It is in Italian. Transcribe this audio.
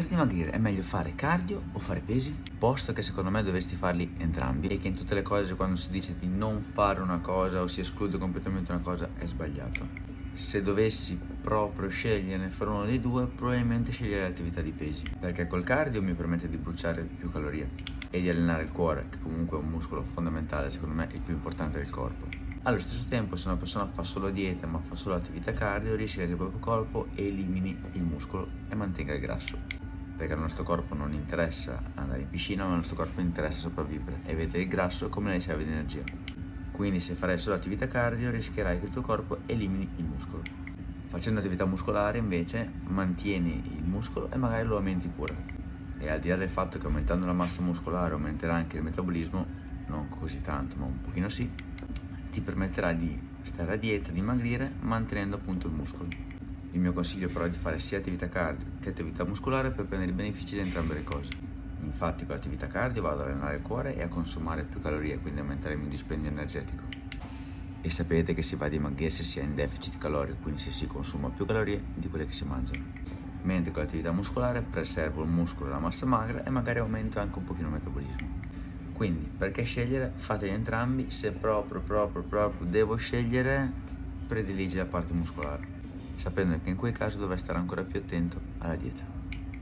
Per dimagrire è meglio fare cardio o fare pesi? Posto che secondo me dovresti farli entrambi e che in tutte le cose quando si dice di non fare una cosa o si esclude completamente una cosa è sbagliato. Se dovessi proprio sceglierne fra uno dei due, probabilmente sceglierei l'attività di pesi, perché col cardio mi permette di bruciare più calorie e di allenare il cuore, che comunque è un muscolo fondamentale, secondo me il più importante del corpo. Allo stesso tempo, se una persona fa solo dieta ma fa solo attività cardio, rischia che il proprio corpo elimini il muscolo e mantenga il grasso perché al nostro corpo non interessa andare in piscina, ma al nostro corpo interessa sopravvivere e vedere il grasso come le riserve di energia. Quindi se farai solo attività cardio rischierai che il tuo corpo elimini il muscolo. Facendo attività muscolare invece mantieni il muscolo e magari lo aumenti pure. E al di là del fatto che aumentando la massa muscolare aumenterà anche il metabolismo, non così tanto ma un pochino sì, ti permetterà di stare a dieta, dimagrire mantenendo appunto il muscolo. Il mio consiglio però è di fare sia attività cardio che attività muscolare per prendere i benefici di entrambe le cose. Infatti con l'attività cardio vado ad allenare il cuore e a consumare più calorie, quindi aumentare il mio dispendio energetico. E sapete che si va a dimagrire se si è in deficit calorico, quindi se si consuma più calorie di quelle che si mangiano. Mentre con l'attività muscolare preservo il muscolo e la massa magra e magari aumento anche un pochino il metabolismo. Quindi, perché scegliere? Fateli entrambi, se proprio, proprio, proprio devo scegliere, prediligi la parte muscolare sapendo che in quel caso dovrei stare ancora più attento alla dieta.